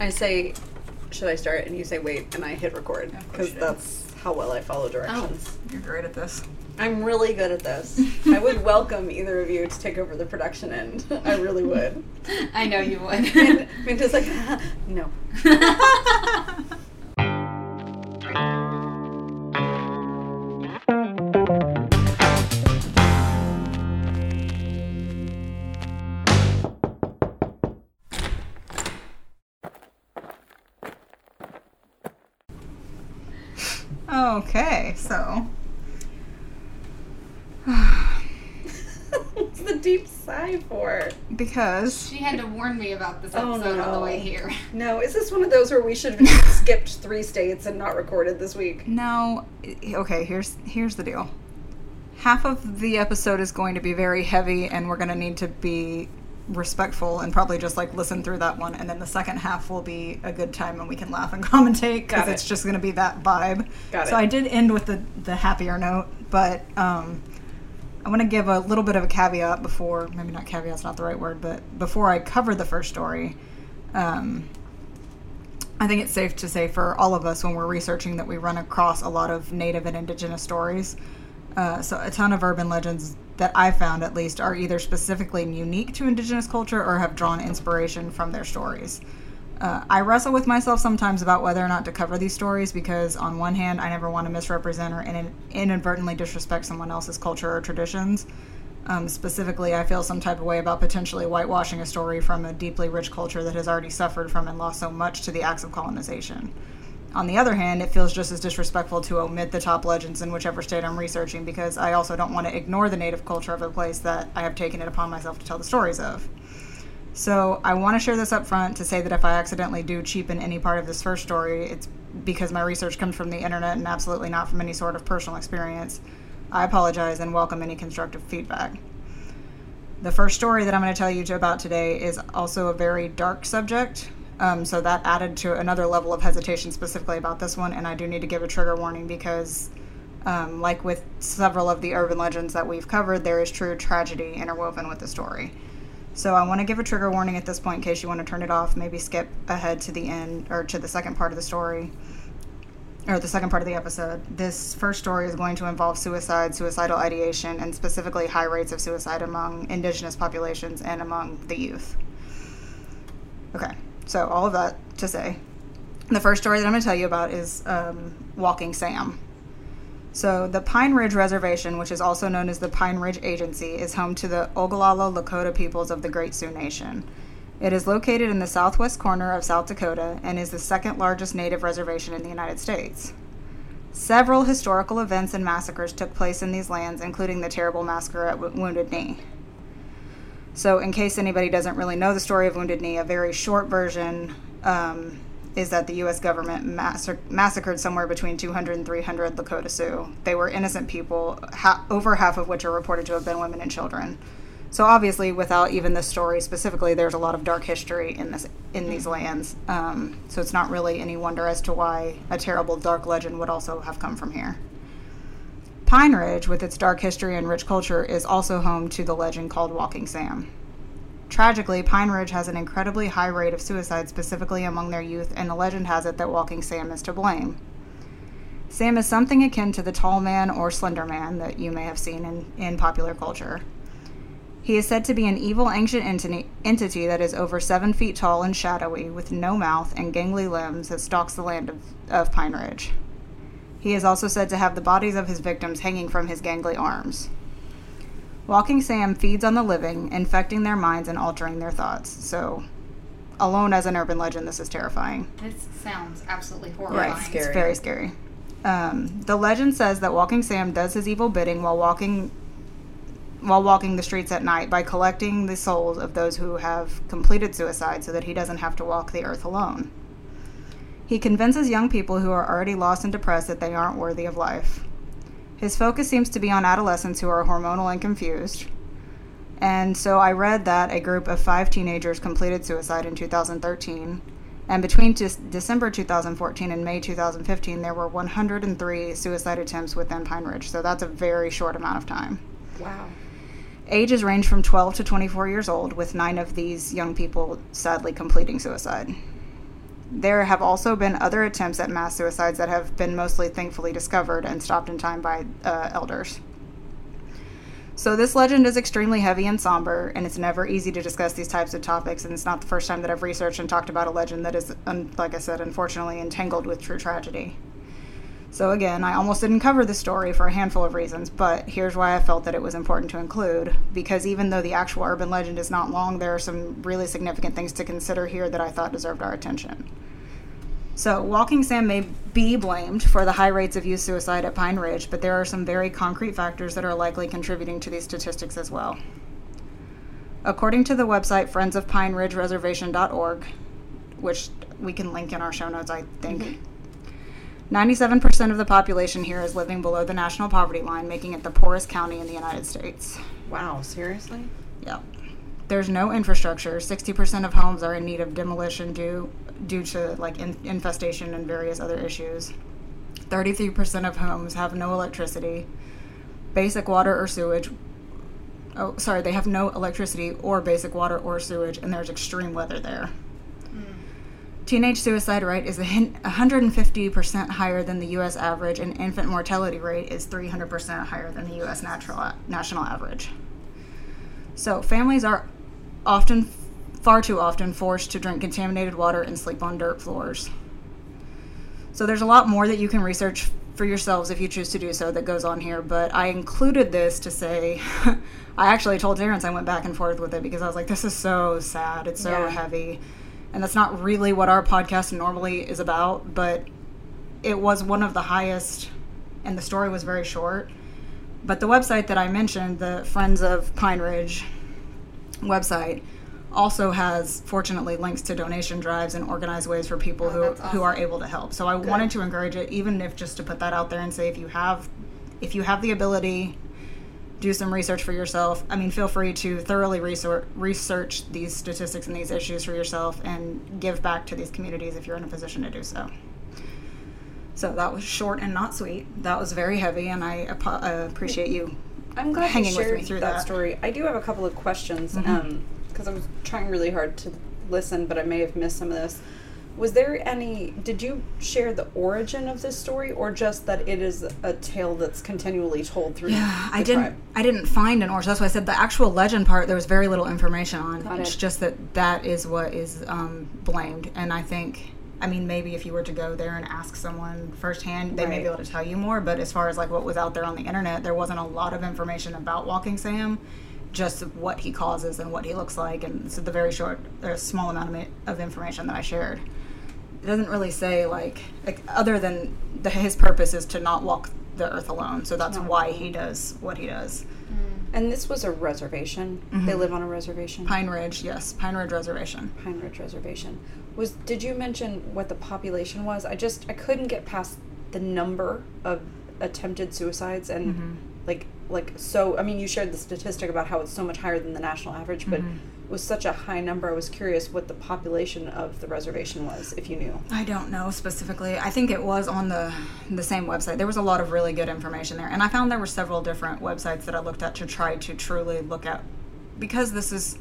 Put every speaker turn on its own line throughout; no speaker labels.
I say, should I start? And you say wait, and I hit record because that's how well I follow directions.
Oh, you're great at this.
I'm really good at this. I would welcome either of you to take over the production end. I really would.
I know you would.
And Minta's like, no. Deep sigh for?
because
she had to warn me about this
Oh,
episode on the way here.
No, is this one of those where we should have skipped three states and not recorded this week?
no, okay, here's here's the deal. Half of the episode is going to be very heavy, and we're going to need to be respectful and probably just like listen through that one, and then the second half will be a good time and we can laugh and commentate because
it.
it's just going to be that vibe.
Got
so
it.
I did end with the the happier note, but um, I want to give a little bit of a caveat before, maybe not caveat's not the right word, but before I cover the first story. Um, I think it's safe to say for all of us when we're researching that we run across a lot of native and indigenous stories. Uh, so a ton of urban legends that I found, at least, are either specifically unique to indigenous culture or have drawn inspiration from their stories. Uh, I wrestle with myself sometimes about whether or not to cover these stories because, on one hand, I never want to misrepresent or in- inadvertently disrespect someone else's culture or traditions. Um, specifically, I feel some type of way about potentially whitewashing a story from a deeply rich culture that has already suffered from and lost so much to the acts of colonization. On the other hand, it feels just as disrespectful to omit the top legends in whichever state I'm researching because I also don't want to ignore the native culture of a place that I have taken it upon myself to tell the stories of. So I want to share this up front to say that if I accidentally do cheapen any part of this first story, it's because my research comes from the internet and absolutely not from any sort of personal experience. I apologize and welcome any constructive feedback. The first story that I'm going to tell you about today is also a very dark subject. Um, so that added to another level of hesitation specifically about this one, and I do need to give a trigger warning because, um, like with several of the urban legends that we've covered, there is true tragedy interwoven with the story. So I want to give a trigger warning at this point in case you want to turn it off, maybe skip ahead to the end or to the second part of the story or the second part of the episode. This first story is going to involve suicide, suicidal ideation, and specifically high rates of suicide among indigenous populations and among the youth. Okay, so all of that to say, the first story that I'm going to tell you about is um, Walking Sam. So, the Pine Ridge Reservation, which is also known as the Pine Ridge Agency, is home to the Ogallala Lakota peoples of the Great Sioux Nation. It is located in the southwest corner of South Dakota and is the second largest native reservation in the United States. Several historical events and massacres took place in these lands, including the terrible massacre at Wo- Wounded Knee. So, in case anybody doesn't really know the story of Wounded Knee, a very short version um, is that the U.S. government massacred, massacred somewhere between 200 and 300 Lakota Sioux. They were innocent people, ha- over half of which are reported to have been women and children. So obviously, without even this story specifically, there's a lot of dark history in this in these lands. Um, so it's not really any wonder as to why a terrible dark legend would also have come from here. Pine Ridge, with its dark history and rich culture, is also home to the legend called Walking Sam. Tragically, Pine Ridge has an incredibly high rate of suicide, specifically among their youth, and the legend has it that Walking Sam is to blame. Sam is something akin to the tall man or slender man that you may have seen in, in popular culture. He is said to be an evil ancient entity, that is over seven feet tall and shadowy, with no mouth and gangly limbs that stalks the land of, of Pine Ridge. He is also said to have the bodies of his victims hanging from his gangly arms. Walking Sam feeds on the living, infecting their minds and altering their thoughts. So, alone as an urban legend, this is terrifying.
This sounds absolutely horrifying.
Right, scary.
It's very scary. Um, the legend says that Walking Sam does his evil bidding while walking while walking the streets at night by collecting the souls of those who have completed suicide so that he doesn't have to walk the earth alone. He convinces young people who are already lost and depressed that they aren't worthy of life. His focus seems to be on adolescents who are hormonal and confused. And so I read that a group of five teenagers completed suicide in 2013. And between December 2014 and May 2015, there were 103 suicide attempts within Pine Ridge. So that's a very short amount of time.
Wow.
Ages range from 12 to 24 years old, with nine of these young people sadly completing suicide. There have also been other attempts at mass suicides that have been mostly thankfully discovered and stopped in time by uh, elders. So, this legend is extremely heavy and somber, and it's never easy to discuss these types of topics. And it's not the first time that I've researched and talked about a legend that is, like I said, unfortunately entangled with true tragedy. So, again, I almost didn't cover the story for a handful of reasons, but here's why I felt that it was important to include. Because even though the actual urban legend is not long, there are some really significant things to consider here that I thought deserved our attention. So, Walking Sam may be blamed for the high rates of youth suicide at Pine Ridge, but there are some very concrete factors that are likely contributing to these statistics as well. According to the website friendsofpineridgereservation.org, which we can link in our show notes, I think. Mm-hmm. 97% of the population here is living below the national poverty line, making it the poorest county in the United States.
Wow, seriously?
Yep. There's no infrastructure. 60% of homes are in need of demolition due due to like in, infestation and various other issues. 33% of homes have no electricity, basic water or sewage. Oh, sorry, they have no electricity or basic water or sewage, and there's extreme weather there. Teenage suicide rate is 150% higher than the U.S. average, and infant mortality rate is 300% higher than the U.S. natural national average. So families are often, far too often, forced to drink contaminated water and sleep on dirt floors. So there's a lot more that you can research for yourselves if you choose to do so that goes on here, but I included this to say I actually told Terrence I went back and forth with it because I was like, this is so sad. It's so
Yeah.
heavy. And that's not really what our podcast normally is about, but it was one of the highest, and the story was very short. But the website that I mentioned, the Friends of Pine Ridge website, also has fortunately links to donation drives and organized ways for people
Oh,
who,
that's
who are able to help. So I wanted to encourage it, even if just to put that out there and say if you have if you have the ability, do some research for yourself. I mean, feel free to thoroughly research research these statistics and these issues for yourself and give back to these communities if you're in a position to do so. So that was short and not sweet. That was very heavy, and I apo- uh, appreciate you.
I'm glad
hanging
you
with me through
that,
that.
story. I do have a couple of questions because I was trying really hard to listen, but I may have missed some of this. Was there any? Did you share the origin of this story, or just that it is a tale that's continually told through?
Yeah, I didn't.
tribe?
I didn't find an origin. That's why I said the actual legend part. There was very little information on.
Got
it's
it.
just that that is what is um, blamed, and I think. I mean, maybe if you were to go there and ask someone firsthand, they may be able to tell you more. But as far as like what was out there on the internet, there wasn't a lot of information about Walking Sam, just what he causes and what he looks like, and so the very short, or small amount of information that I shared. It doesn't really say like, like other than the, his purpose is to not walk the earth alone. So that's why
alone.
he does what he does.
And this was a reservation. They
Mhm.
live on a reservation.
Pine Ridge, yes, Pine Ridge Reservation.
Pine Ridge Reservation. Was did you mention what the population was? I just I couldn't get past the number of attempted suicides and
Mhm.
like like so I mean you shared the statistic about how it's so much higher than the national average, but
Mhm.
Was such a high number. I was curious what the population of the reservation was, if you knew.
I don't know specifically. I think it was on the the same website. There was a lot of really good information there, and I found there were several different websites that I looked at to try to truly look at because this is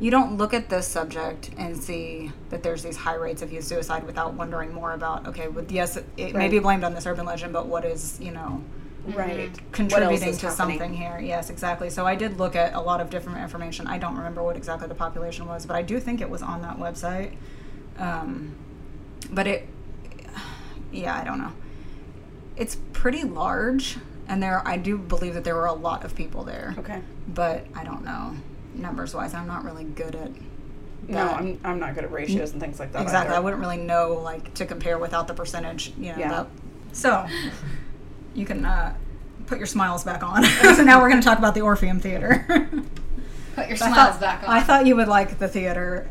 you don't look at this subject and see that there's these high rates of youth suicide without wondering more about okay, with yes, it, it may be blamed on this urban legend, but what is you know
Right.
contributing to
happening?
something here. Yes, exactly. So I did look at a lot of different information. I don't remember what exactly the population was, but I do think it was on that website. Um, but it, yeah, I don't know. It's pretty large, and there I do believe that there were a lot of people there.
Okay.
But I don't know numbers wise. I'm not really good at.
No. I'm I'm not good at ratios and things like that.
Exactly. I wouldn't really know like to compare without the percentage. You know.
Yeah.
That, so you can uh, put your smiles back on. so now we're going to talk about the Orpheum Theater.
Put your
I
smiles
thought,
back on.
I thought you would like the theater.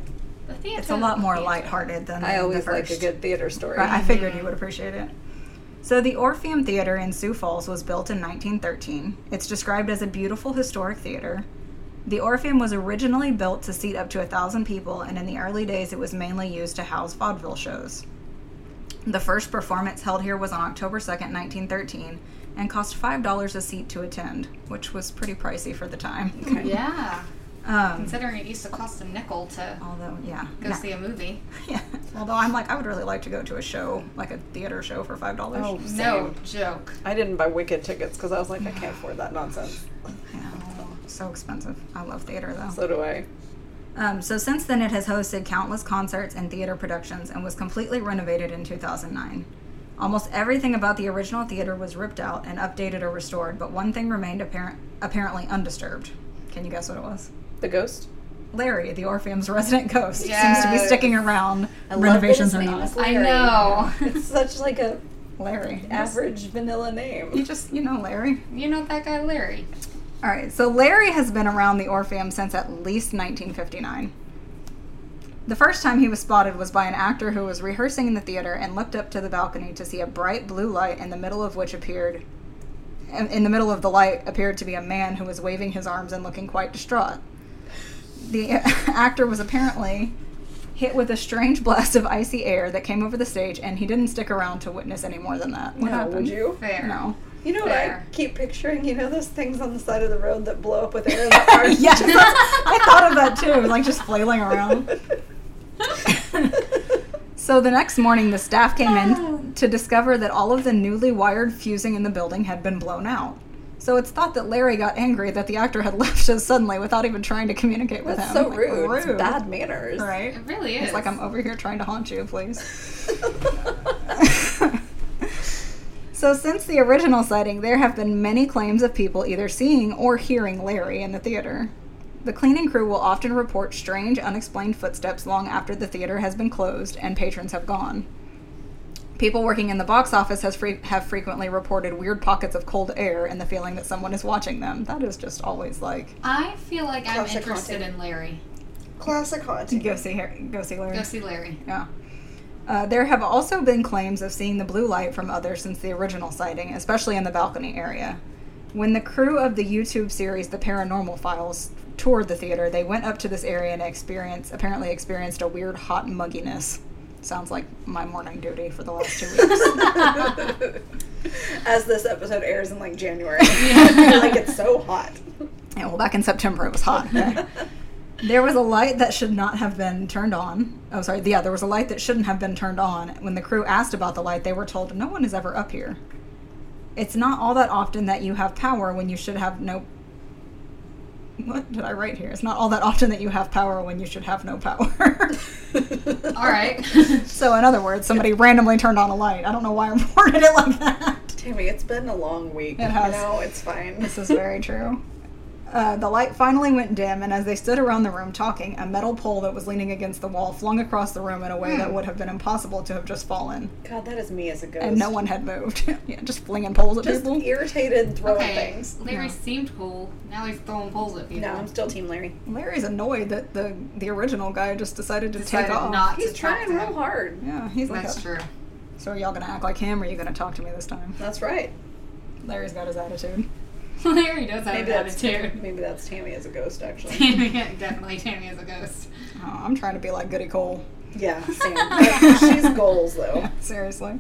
the theater.
It's a lot more
theater.
lighthearted than
I
the
always like a good theater story.
Right, I figured you would appreciate it. So, the Orpheum Theater in Sioux Falls was built in 1913. It's described as a beautiful historic theater. The Orpheum was originally built to seat up to a thousand people, and in the early days, it was mainly used to house vaudeville shows. The first performance held here was on October 2nd, 1913, and cost $5 a seat to attend, which was pretty pricey for the time.
Okay.
Yeah.
Um,
Considering it used to cost a nickel to
although, yeah.
go
no-
see a movie.
yeah. Although I'm like, I would really like to go to a show, like a theater show for five dollars.
Oh,
No joke.
I didn't buy Wicked tickets because I was like, I can't afford that nonsense.
Yeah, so expensive. I love theater though.
So do I.
Um, so since then, it has hosted countless concerts and theater productions and was completely renovated in 2009. Almost everything about the original theater was ripped out and updated or restored, but one thing remained apparent, apparently undisturbed. Can you guess what it was?
The ghost.
Larry, the Orpheum's resident ghost, seems to be sticking around,
I love
renovations
that
or
his name
not.
is
I know.
It's such like a
Larry.
average vanilla name.
You just, you know, Larry.
You know that guy Larry.
All right, so Larry has been around the Orpheum since at least 1959. The first time he was spotted was by an actor who was rehearsing in the theater and looked up to the balcony to see a bright blue light in the middle of which appeared in in the middle of the light appeared to be a man who was waving his arms and looking quite distraught. The actor was apparently hit with a strange blast of icy air that came over the stage and he didn't stick around to witness any more than that. What
no,
happened?
would you?
Fair.
No.
You know what I keep picturing? You know those things on the side of the road that blow up with air in the car?
yes, I thought of that too, like just flailing around. So the next morning, the staff came in to discover that all of the newly wired fusing in the building had been blown out. So it's thought that Larry got angry that the actor had left so suddenly without even trying to communicate with
That's
him.
so
Like,
rude. It's bad manners.
Right?
It really is.
It's like I'm over here trying to haunt you, please. So, since the original sighting, there have been many claims of people either seeing or hearing Larry in the theater. The cleaning crew will often report strange, unexplained footsteps long after the theater has been closed and patrons have gone. People working in the box office has fre- have frequently reported weird pockets of cold air and the feeling that someone is watching them. That is just always like
I feel like I'm
Classic
interested
haunting.
in Larry.
Classic haunting.
go see Har- go see Larry.
Go see Larry.
Yeah. Uh, there have also been claims of seeing the blue light from others since the original sighting, especially in the balcony area. When the crew of the YouTube series The Paranormal Files toured the theater, they went up to this area and experienced apparently experienced a weird hot mugginess. Sounds like my morning duty for the last two weeks.
As this episode airs in like January, like it's so hot.
yeah, well, back in September it was hot. okay. There was a light that should not have been turned on. Oh, sorry. Yeah, there was a light that shouldn't have been turned on. When the crew asked about the light, they were told no one is ever up here. It's not all that often that you have power when you should have no. What did I write here? It's not all that often that you have power when you should have no power.
All right.
so, in other words, somebody randomly turned on a light. I don't know why I worded it like that.
Tammy, it's been a long week.
It has.
You know, it's fine.
This is very true. Uh, the light finally went dim, and as they stood around the room talking, a metal pole that was leaning against the wall flung across the room in a way that would have been impossible to have just fallen,
God, that is me as a ghost.
and no one had moved. yeah, just flinging poles at
Just
people.
irritated, throwing
okay.
things.
Larry
Yeah.
seemed cool. Now he's throwing poles at people.
No, I'm still Team Larry.
Larry's annoyed that the the original guy just decided to
Decided
take off.
not
He's
to
trying real
him.
hard.
Yeah, he's like,
That's
a-
true.
so are y'all gonna act like him, or are you gonna talk to me this time?
That's right.
Larry's got his attitude.
Larry does have
Maybe
an
that's
attitude.
maybe that's Tammy as a ghost, actually.
Tammy, definitely Tammy as a ghost.
Oh, I'm trying to be like Goody Cole.
yeah, same. She's goals though.
Yeah, seriously.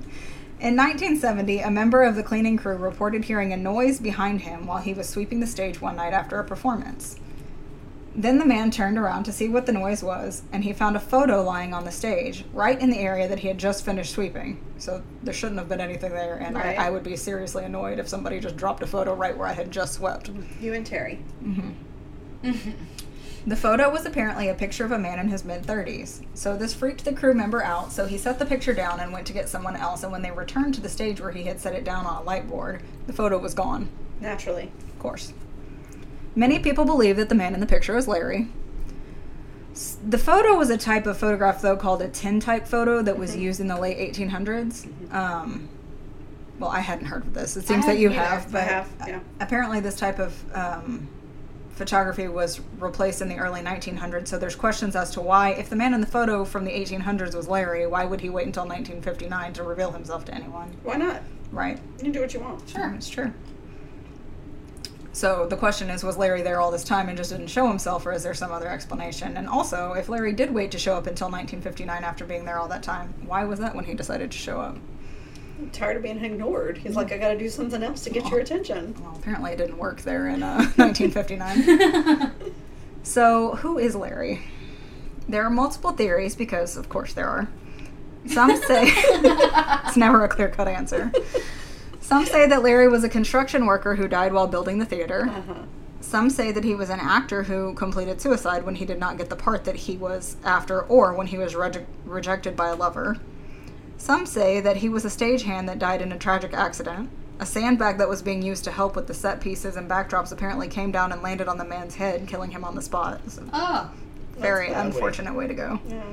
In 1970, a member of the cleaning crew reported hearing a noise behind him while he was sweeping the stage one night after a performance. Then the man turned around to see what the noise was, and he found a photo lying on the stage, right in the area that he had just finished sweeping. So there shouldn't have been anything there, and
Right.
I, I would be seriously annoyed if somebody just dropped a photo right where I had just swept.
You and Terry. Mm-hmm. Mm-hmm.
The photo was apparently a picture of a man in his mid 30s. So this freaked the crew member out, so he set the picture down and went to get someone else. And when they returned to the stage where he had set it down on a light board, the photo was gone,
Naturally.
of course. Many people believe that the man in the picture is Larry. The photo was a type of photograph, though, called a tintype photo that was used in the late 1800s. Um, well, I hadn't heard of this. It seems that you have,
I
but
have, yeah.
apparently this type of um, photography was replaced in the early 1900s. So there's questions as to why, if the man in the photo from the 1800s was Larry, why would he wait until 1959 to reveal himself to anyone?
Why not?
Right?
You can do what you want.
Sure.
It's true. So the question is, was Larry there all this time and just didn't show himself, or is there some other explanation? And also, if Larry did wait to show up until 1959 after being there all that time, why was that when he decided to show up?
I'm tired of being ignored. He's like, I gotta do something else to get your attention.
Well, apparently it didn't work there in uh, 1959. So, who is Larry? There are multiple theories because, of course, there are. Some say it's never a clear cut answer. Some say that Larry was a construction worker who died while building the theater.
Uh-huh.
Some say that he was an actor who completed suicide when he did not get the part that he was after or when he was reje- rejected by a lover. Some say that he was a stagehand that died in a tragic accident. A sandbag that was being used to help with the set pieces and backdrops apparently came down and landed on the man's head, killing him on the spot. A
Oh,
very
bad way.
unfortunate way to go.
Yeah.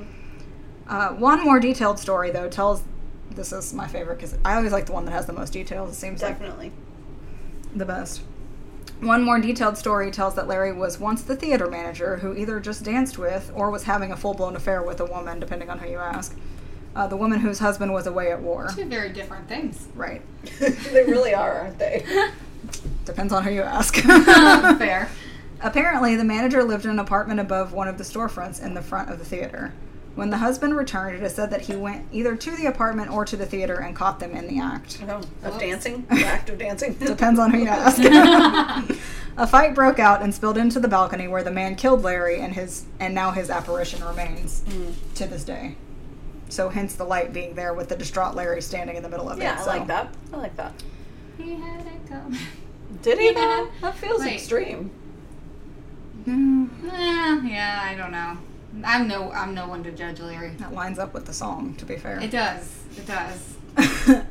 Uh, one more detailed story, though, tells. This is my favorite because I always like the one that has the most details. It seems like
Definitely.
the best. One more detailed story tells that Larry was once the theater manager who either just danced with or was having a full blown affair with a woman, depending on who you ask. Uh, the woman whose husband was away at war.
two very different things.
Right.
they really are, aren't they?
Depends on who you ask.
Fair.
Apparently, the manager lived in an apartment above one of the storefronts in the front of the theater. When the husband returned, it is said that he went either to the apartment or to the theater and caught them in the act.
Oh, of dancing? The act of dancing?
Depends on who you ask. a fight broke out and spilled into the balcony where the man killed Larry and his and now his apparition remains
Mm.
to this day. So hence the light being there with the distraught Larry standing in the middle of it.
Yeah, I
so-
like that. I like that.
He had it coming.
Did he
Yeah.
though? That feels
Wait.
extreme.
Mm,
Eh, yeah, I don't know. I'm no, I'm no one to judge Larry.
that lines up with the song, to be fair.
It does. It does.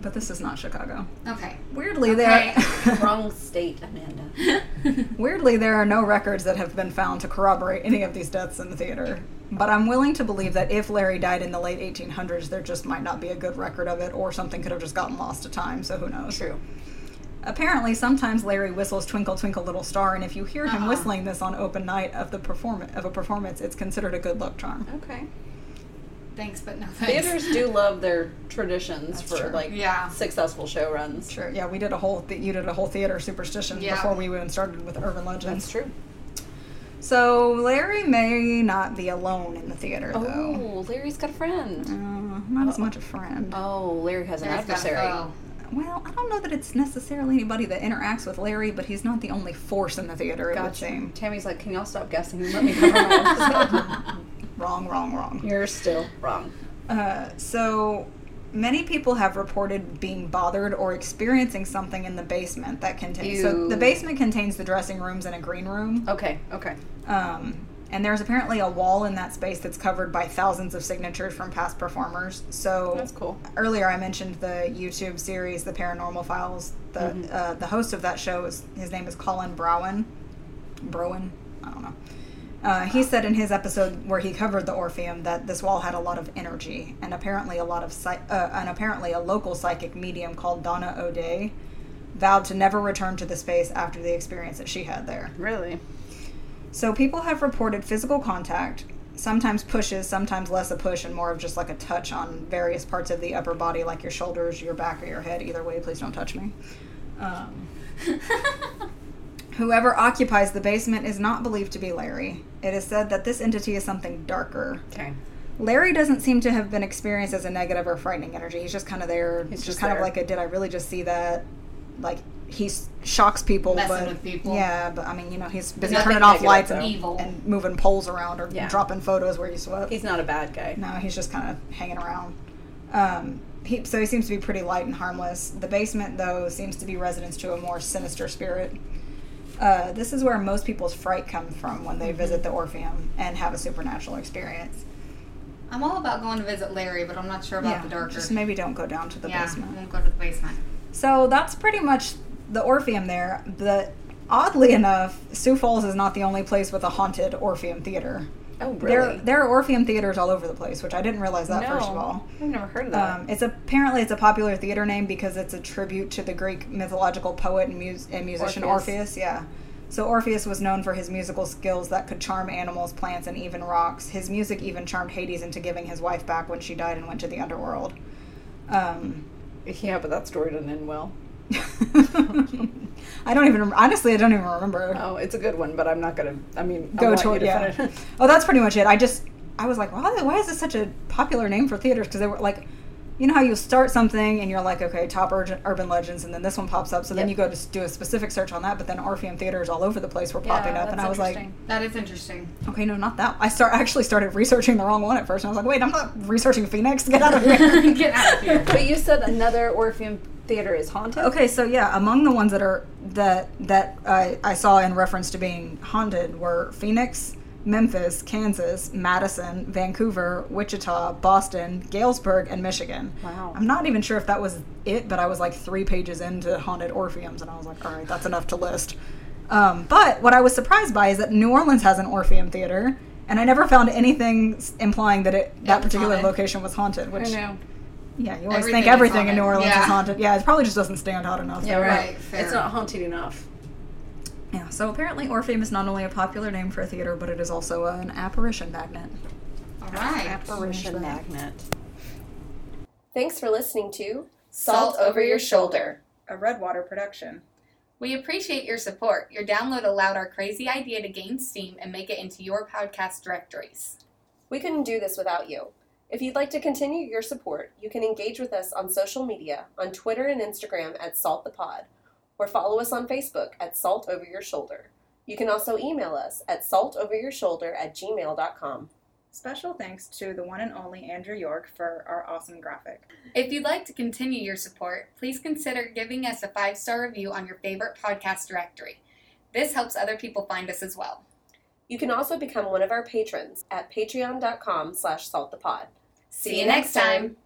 but this is not Chicago.
Okay.
Weirdly,
Okay.
there
Wrong state, Amanda.
weirdly there are no records that have been found to corroborate any of these deaths in the theater. But I'm willing to believe that if Larry died in the late 1800s, there just might not be a good record of it, or something could have just gotten lost to time. So who knows?
True.
Apparently, sometimes Larry whistles "Twinkle Twinkle Little Star," and if you hear him
Uh-uh.
whistling this on open night of the perform- of a performance, it's considered a good luck charm.
Okay.
Thanks, but no thanks.
Theaters do love their traditions
That's
for
true.
like
Yeah.
successful show runs.
Sure. Yeah, we did a whole th- you did a whole theater superstition
Yeah.
before we even started with urban legends.
That's true.
So Larry may not be alone in the theater, though.
Oh, Larry's got a friend.
Uh, not as much a friend.
Oh, Larry has an
Larry's got a
adversary.
Well, I don't know that it's necessarily anybody that interacts with Larry, but he's not the only force in the theater. It would
Gotcha. Tammy's like, can y'all stop guessing and let me cover my?
Wrong, wrong, wrong.
You're still wrong.
Uh, so many people have reported being bothered or experiencing something in the basement that contains. So the basement contains the dressing rooms and a green room.
Okay, okay.
Um, and there's apparently a wall in that space that's covered by thousands of signatures from past performers. So
That's cool.
earlier I mentioned the YouTube series, The Paranormal Files. The
Mhm.
uh, the host of that show is his name is Colin Browen. Browen, I don't know. Uh, he said in his episode where he covered the Orpheum that this wall had a lot of energy, and apparently a lot of uh, and apparently a local psychic medium called Donna O'Day vowed to never return to the space after the experience that she had there.
Really?
So people have reported physical contact, sometimes pushes, sometimes less a push and more of just like a touch on various parts of the upper body, like your shoulders, your back, or your head. Either way, please don't touch me. Um, whoever occupies the basement is not believed to be Larry. It is said that this entity is something darker.
Okay.
Larry doesn't seem to have been experienced as a negative or frightening energy. He's just kind of there.
He's
just,
just
kind
there.
of like a did I really just see that? Like he shocks people,
Messing
but
with people.
yeah, but I mean, you know, he's busy
nothing
turning off lights and,
Evil.
and moving poles around or
Yeah.
dropping photos where you sweat.
He's not a bad guy.
no, he's just kind of hanging around. Um, he, so he seems to be pretty light and harmless. The basement, though, seems to be residence to a more sinister spirit. Uh, this is where most people's fright comes from when they visit the Orpheum and have a supernatural experience.
I'm all about going to visit Larry, but I'm not sure about the darker.
just maybe don't go down to the
yeah, I
basement.
won't go to the basement.
So that's pretty much the Orpheum there. The oddly enough, Sioux Falls is not the only place with a haunted Orpheum theater.
Oh,
There,
really?
there are Orpheum theaters all over the place, which I didn't realize that first of all.
I've never heard of that.
Um, it's apparently it's a popular theater name because it's a tribute to the Greek mythological poet and, mus- and musician
Orpheus.
Orpheus. Yeah. So Orpheus was known for his musical skills that could charm animals, plants, and even rocks. His music even charmed Hades into giving his wife back when she died and went to the underworld. Um,
yeah, but that story didn't end well.
I don't even honestly. I don't even remember.
Oh, it's a good one, but I'm not gonna. I mean,
Go
want
toward
you to
yeah.
finish.
oh, that's pretty much it. I just I was like, why, why is this such a popular name for theaters? Because they were like, you know how you start something and you're like, okay, top urgent, urban legends, and then this one pops up. So then you go to do a specific search on that, but then Orpheum theaters all over the place were popping up, and I was like,
That is interesting.
okay, no, not that. I start I actually started researching the wrong one at first, and I was like, wait, I'm not researching Phoenix. Get out of here.
Get out of here.
But you said another Orpheum theater is haunted.
Okay, so yeah, among the ones that are that that I, I saw in reference to being haunted were Phoenix, Memphis, Kansas, Madison, Vancouver, Wichita, Boston, Galesburg, and Michigan.
Wow.
I'm not even sure if that was it, but I was like three pages into haunted Orpheums, and I was like, all right, that's enough to list. Um, but what I was surprised by is that New Orleans has an Orpheum theater, and I never found anything implying that it that particular
haunted.
location was haunted. Which
know.
Yeah, you always
Everything
think everything in. New Orleans
Yeah.
is haunted. Yeah, it probably just doesn't stand out enough.
Yeah,
But-
right.
fair.
It's not haunted enough.
Yeah, so apparently Orpheum is not only a popular name for a theater, but it is also an apparition magnet.
All right.
Apparition magnet.
Thanks for listening to
Salt Over Your Shoulder.
A Redwater production.
We appreciate your support. Your download allowed our crazy idea to gain steam and make it into your podcast directories.
We couldn't do this without you. If you'd like to continue your support, you can engage with us on social media on Twitter and Instagram at Salt the Pod, or follow us on Facebook at Salt Over Your Shoulder. You can also email us at saltoveryourshoulder at gmail.com.
Special thanks to the one and only Andrew York for our awesome graphic.
If you'd like to continue your support, please consider giving us a five star review on your favorite podcast directory. This helps other people find us as well.
You can also become one of our patrons at patreon.com slash saltthepod.
See you next time.